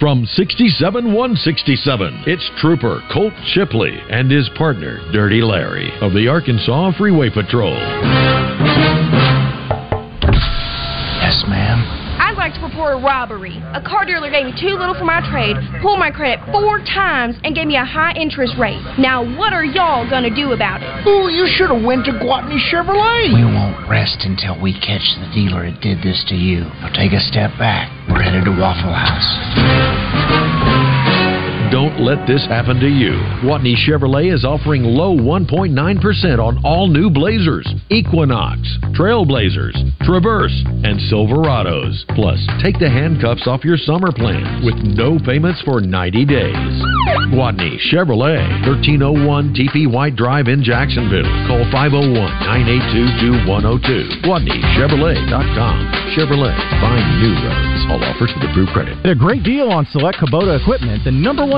From 67 167, it's Trooper Colt Shipley and his partner, Dirty Larry, of the Arkansas Freeway Patrol. Yes, ma'am. I'd like to report a robbery. A car dealer gave me too little for my trade, pulled my credit four times, and gave me a high interest rate. Now, what are y'all gonna do about it? Ooh, you should have went to Gwatney Chevrolet. We won't rest until we catch the dealer that did this to you. Now take a step back. We're headed to Waffle House. Don't let this happen to you. Gwatney Chevrolet is offering low 1.9% on all new Blazers, Equinox, Trailblazers, Traverse, and Silverados. Plus, take the handcuffs off your summer plans with no payments for 90 days. Gwatney Chevrolet, 1301 TP White Drive in Jacksonville. Call 501 982 2102. GwatneyChevrolet.com. Chevrolet, find new roads. All offers with approved credit. A great deal on select Kubota equipment, the number one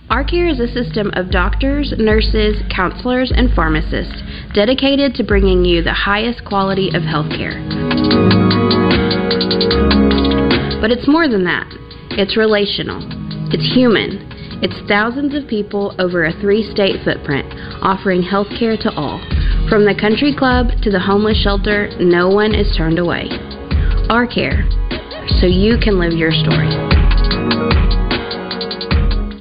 Our Care is a system of doctors, nurses, counselors, and pharmacists dedicated to bringing you the highest quality of healthcare. But it's more than that. It's relational. It's human. It's thousands of people over a three state footprint offering healthcare to all. From the country club to the homeless shelter, no one is turned away. Our Care, so you can live your story.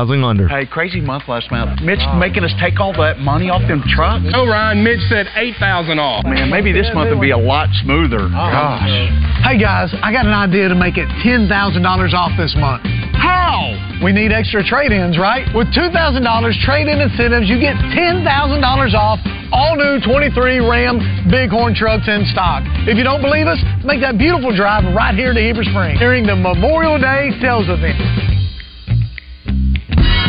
housing lender. Hey, crazy month last month. Mitch making us take all that money off them trucks. Oh, Ryan, Mitch said 8000 off. Man, maybe this month would be a lot smoother. Oh, Gosh. Hey guys, I got an idea to make it $10,000 off this month. How? We need extra trade ins, right? With $2,000 trade in incentives, you get $10,000 off all new 23 Ram Bighorn trucks in stock. If you don't believe us, make that beautiful drive right here to Heber Springs during the Memorial Day sales event.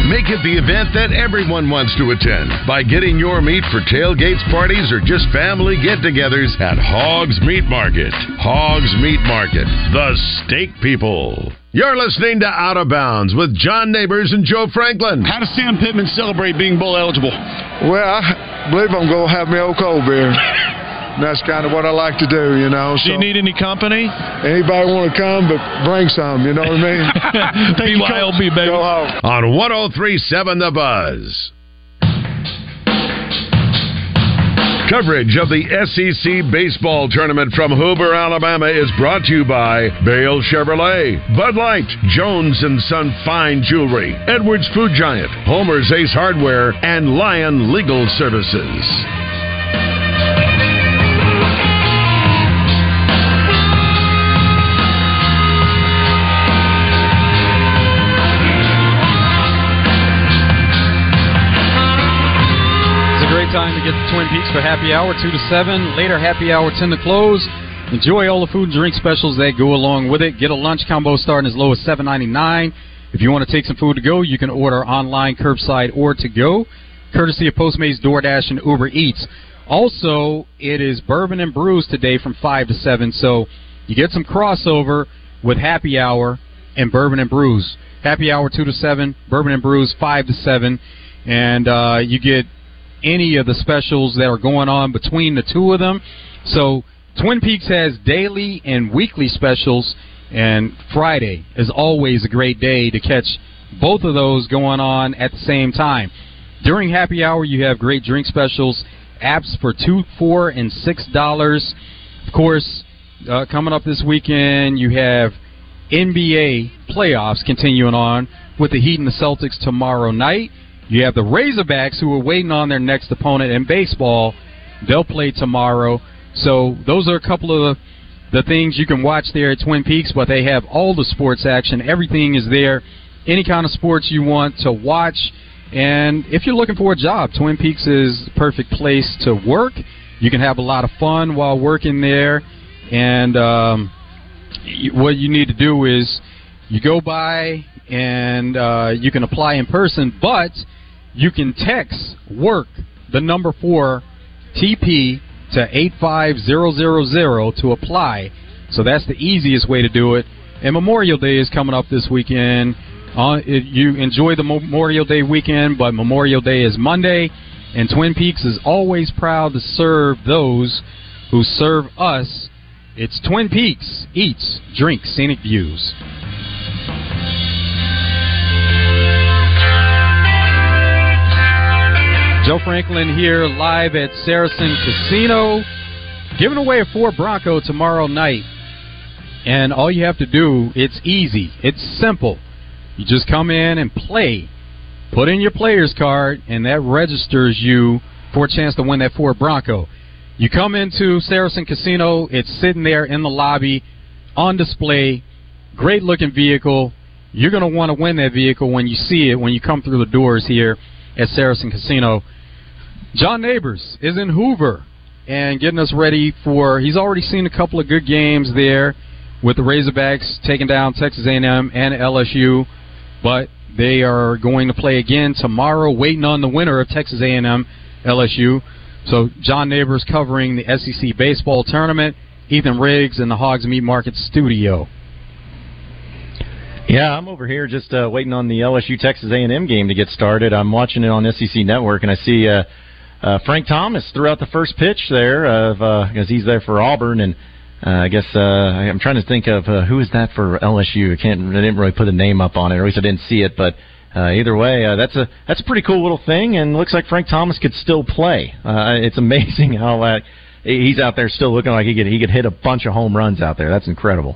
Make it the event that everyone wants to attend by getting your meat for tailgates, parties, or just family get togethers at Hogs Meat Market. Hogs Meat Market, the steak people. You're listening to Out of Bounds with John Neighbors and Joe Franklin. How does Sam Pittman celebrate being bowl eligible? Well, I believe I'm going to have me old cold beer. And that's kind of what I like to do, you know. Do you need any company? Anybody want to come, but bring some, you know what I mean? BYOB, baby. Go home. On 1037 The Buzz. Coverage of the SEC baseball tournament from Hoover, Alabama is brought to you by Bale Chevrolet, Bud Light, Jones and Son Fine Jewelry, Edwards Food Giant, Homer's Ace Hardware, and Lion Legal Services. Time to get to Twin Peaks for happy hour, 2 to 7. Later, happy hour, 10 to close. Enjoy all the food and drink specials that go along with it. Get a lunch combo starting as low as $7.99. If you want to take some food to go, you can order online, curbside, or to go. courtesy of Postmates, DoorDash, and Uber Eats. Also, it is Bourbon and Brews today from 5 to 7, so you get some crossover with Happy Hour and Bourbon and Brews. Happy Hour 2 to 7, Bourbon and Brews 5 to 7, and uh, you get any of the specials that are going on between the two of them. So, Twin Peaks has daily and weekly specials, and Friday is always a great day to catch both of those going on at the same time. During happy hour, you have great drink specials, apps for two, four, and six dollars. Of course, uh, coming up this weekend, you have NBA playoffs continuing on with the Heat and the Celtics tomorrow night. You have the Razorbacks who are waiting on their next opponent in baseball. They'll play tomorrow. So those are a couple of the, things you can watch there at Twin Peaks, but they have all the sports action. Everything is there. Any kind of sports you want to watch. And if you're looking for a job, Twin Peaks is the perfect place to work. You can have a lot of fun while working there. And um, what you need to do is you go by and uh, you can apply in person, but you can text work the number four TP to eight five zero zero zero to apply. So that's the easiest way to do it. And Memorial Day is coming up this weekend. Uh, it, you enjoy the Memorial Day weekend, but Memorial Day is Monday, and Twin Peaks is always proud to serve those who serve us. It's Twin Peaks eats, drinks, scenic views. Joe Franklin here live at Saracen Casino, giving away a Ford Bronco tomorrow night. And all you have to do, it's easy, it's simple. You just come in and play. Put in your player's card, and that registers you for a chance to win that Ford Bronco. You come into Saracen Casino, it's sitting there in the lobby on display. Great looking vehicle. You're going to want to win that vehicle when you see it, when you come through the doors here at Saracen Casino. John Neighbors is in Hoover and getting us ready for. He's already seen a couple of good games there with the Razorbacks taking down Texas A&M and LSU, but they are going to play again tomorrow, waiting on the winner of Texas A&M LSU. So John Neighbors covering the SEC baseball tournament. Ethan Riggs in the Hogs Meat Market studio. Yeah, I'm over here just uh, waiting on the LSU Texas A&M game to get started. I'm watching it on SEC Network, and I see uh, uh, Frank Thomas threw out the first pitch there of because he's there for Auburn, and uh, I guess uh, I'm trying to think of uh, who is that for LSU. I can't, I didn't really put a name up on it, or at least I didn't see it, but. Uh, either way, uh, that's a that's a pretty cool little thing, and looks like Frank Thomas could still play. Uh, it's amazing how uh, he's out there still looking like he could he could hit a bunch of home runs out there. That's incredible.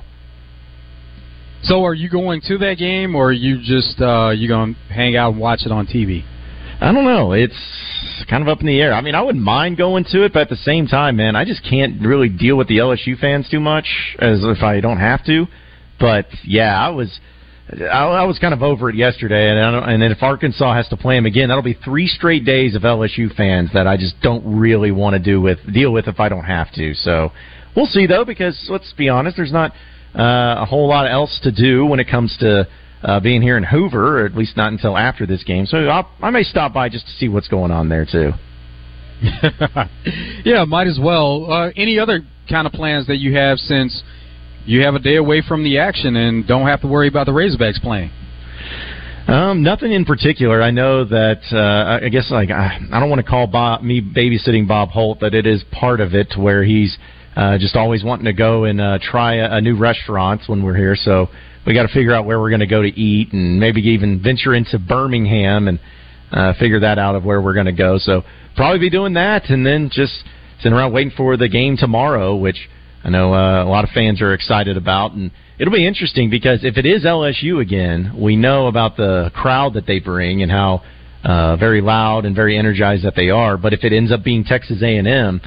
So, are you going to that game, or are you just uh, you going to hang out and watch it on TV? I don't know. It's kind of up in the air. I mean, I wouldn't mind going to it, but at the same time, man, I just can't really deal with the LSU fans too much as if I don't have to. But yeah, I was. I, I was kind of over it yesterday, and I don't, and then if Arkansas has to play them again, that'll be three straight days of LSU fans that I just don't really want to do with deal with if I don't have to. So we'll see though, because let's be honest, there's not uh, a whole lot else to do when it comes to uh, being here in Hoover, or at least not until after this game. So I'll, I may stop by just to see what's going on there too. yeah, might as well. Uh, any other kind of plans that you have since you have a day away from the action and don't have to worry about the Razorbacks playing? Um, nothing in particular. I know that uh, I guess like I, I don't want to call Bob, me babysitting Bob Holt, but it is part of it where he's uh, just always wanting to go and uh, try a, a new restaurant when we're here. So we got to figure out where we're going to go to eat and maybe even venture into Birmingham and uh, figure that out of where we're going to go. So probably be doing that and then just sitting around waiting for the game tomorrow, which I know uh, a lot of fans are excited about. And it'll be interesting because if it is LSU again, we know about the crowd that they bring and how uh, very loud and very energized that they are. But if it ends up being Texas A&M,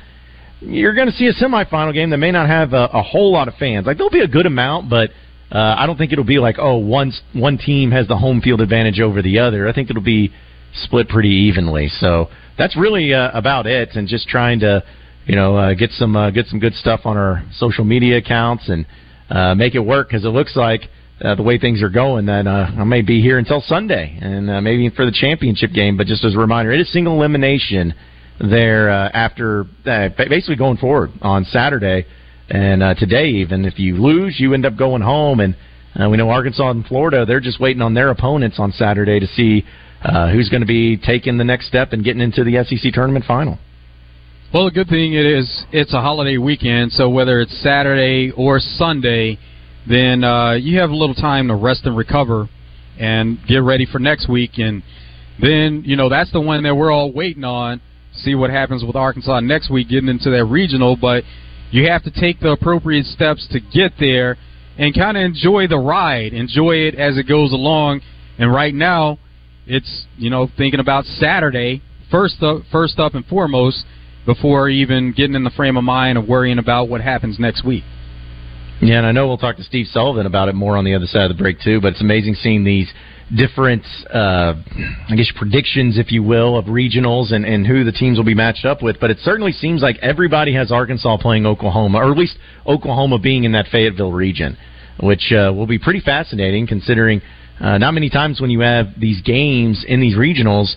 you're going to see a semifinal game that may not have a, a whole lot of fans. Like there'll be a good amount, but uh, I don't think it'll be like oh one one team has the home field advantage over the other. I think it'll be split pretty evenly. So that's really uh, about it, and just trying to you know uh, get some uh, get some good stuff on our social media accounts and uh, make it work because it looks like uh, the way things are going, that uh, I may be here until Sunday, and uh, maybe for the championship game. But just as a reminder, it is single elimination there uh, after uh, basically going forward on Saturday and uh, today. Even if you lose, you end up going home, and uh, we know Arkansas and Florida they're just waiting on their opponents on Saturday to see uh, who's going to be taking the next step and getting into the SEC tournament final. Well, the good thing it is it's a holiday weekend, so whether it's Saturday or Sunday, then uh, you have a little time to rest and recover and get ready for next week. And then you know that's the one that we're all waiting on. See what happens with Arkansas next week, getting into that regional. But you have to take the appropriate steps to get there and kind of enjoy the ride, enjoy it as it goes along. And right now, it's you know thinking about Saturday first up, first up and foremost before even getting in the frame of mind of worrying about what happens next week. Yeah, and I know we'll talk to Steve Sullivan about it more on the other side of the break too. But it's amazing seeing these different, uh, I guess, predictions, if you will, of regionals and, and who the teams will be matched up with. But it certainly seems like everybody has Arkansas playing Oklahoma, or at least Oklahoma being in that Fayetteville region, which uh, will be pretty fascinating considering uh, not many times when you have these games in these regionals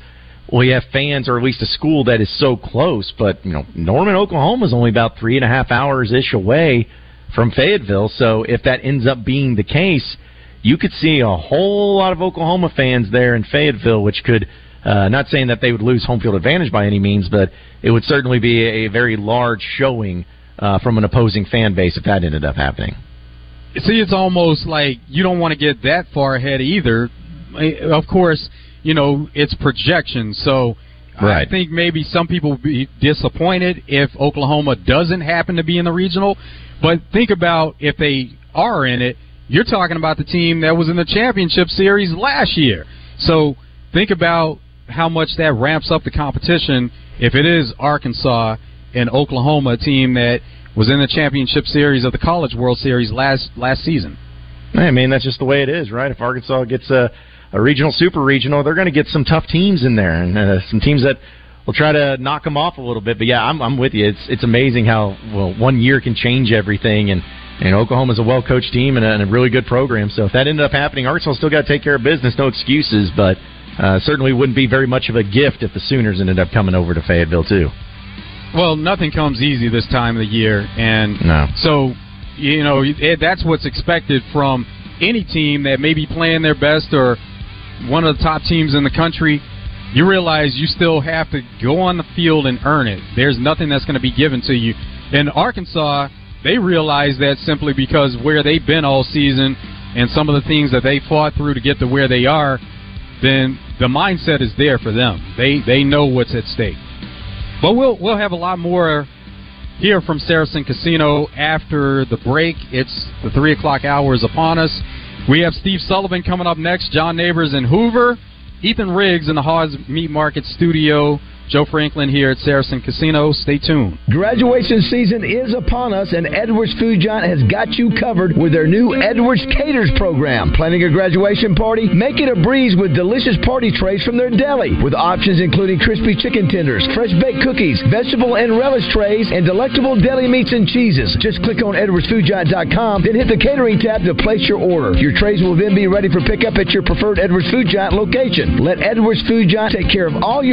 well, you have fans, or at least a school that is so close. But you know, Norman, Oklahoma is only about three and a half hours ish away from Fayetteville. So if that ends up being the case, you could see a whole lot of Oklahoma fans there in Fayetteville, which could. Uh, not saying that they would lose home field advantage by any means, but it would certainly be a, very large showing uh, from an opposing fan base if that ended up happening. See, it's almost like you don't want to get that far ahead either. Of course, you know, it's projections. So right. I think maybe some people will be disappointed if Oklahoma doesn't happen to be in the regional. But think about if they are in it, you're talking about the team that was in the championship series last year. So think about how much that ramps up the competition if it is Arkansas and Oklahoma, a team that was in the championship series of the College World Series last last season. I mean, that's just the way it is, right? If Arkansas gets a a regional, super regional, they're going to get some tough teams in there and uh, some teams that will try to knock them off a little bit. But yeah, I'm, I'm with you. It's it's amazing how well one year can change everything and. And Oklahoma's a well coached team and a, and a, really good program. So if that ended up happening, Arkansas still got to take care of business. No excuses, but uh, certainly wouldn't be very much of a gift if the Sooners ended up coming over to Fayetteville too. Well, nothing comes easy this time of the year, and no. so you know it, that's what's expected from any team that may be playing their best or one of the top teams in the country, you realize you still have to go on the field and earn it. There's nothing that's going to be given to you. In Arkansas, they realize that simply because where they've been all season and some of the things that they fought through to get to where they are, then the mindset is there for them. They they know what's at stake. But we'll we'll have a lot more here from Saracen Casino after the break. It's the three o'clock hour is upon us. We have Steve Sullivan coming up next, John Neighbors in Hoover, Ethan Riggs in the Hogs Meat Market studio. Joe Franklin here at Saracen Casino. Stay tuned. Graduation season is upon us, and Edwards Food Giant has got you covered with their new Edwards Caters program. Planning a graduation party? Make it a breeze with delicious party trays from their deli, with options including crispy chicken tenders, fresh baked cookies, vegetable and relish trays, and delectable deli meats and cheeses. Just click on EdwardsFoodGiant.com, then hit the catering tab to place your order. Your trays will then be ready for pickup at your preferred Edwards Food Giant location. Let Edwards Food Giant take care of all your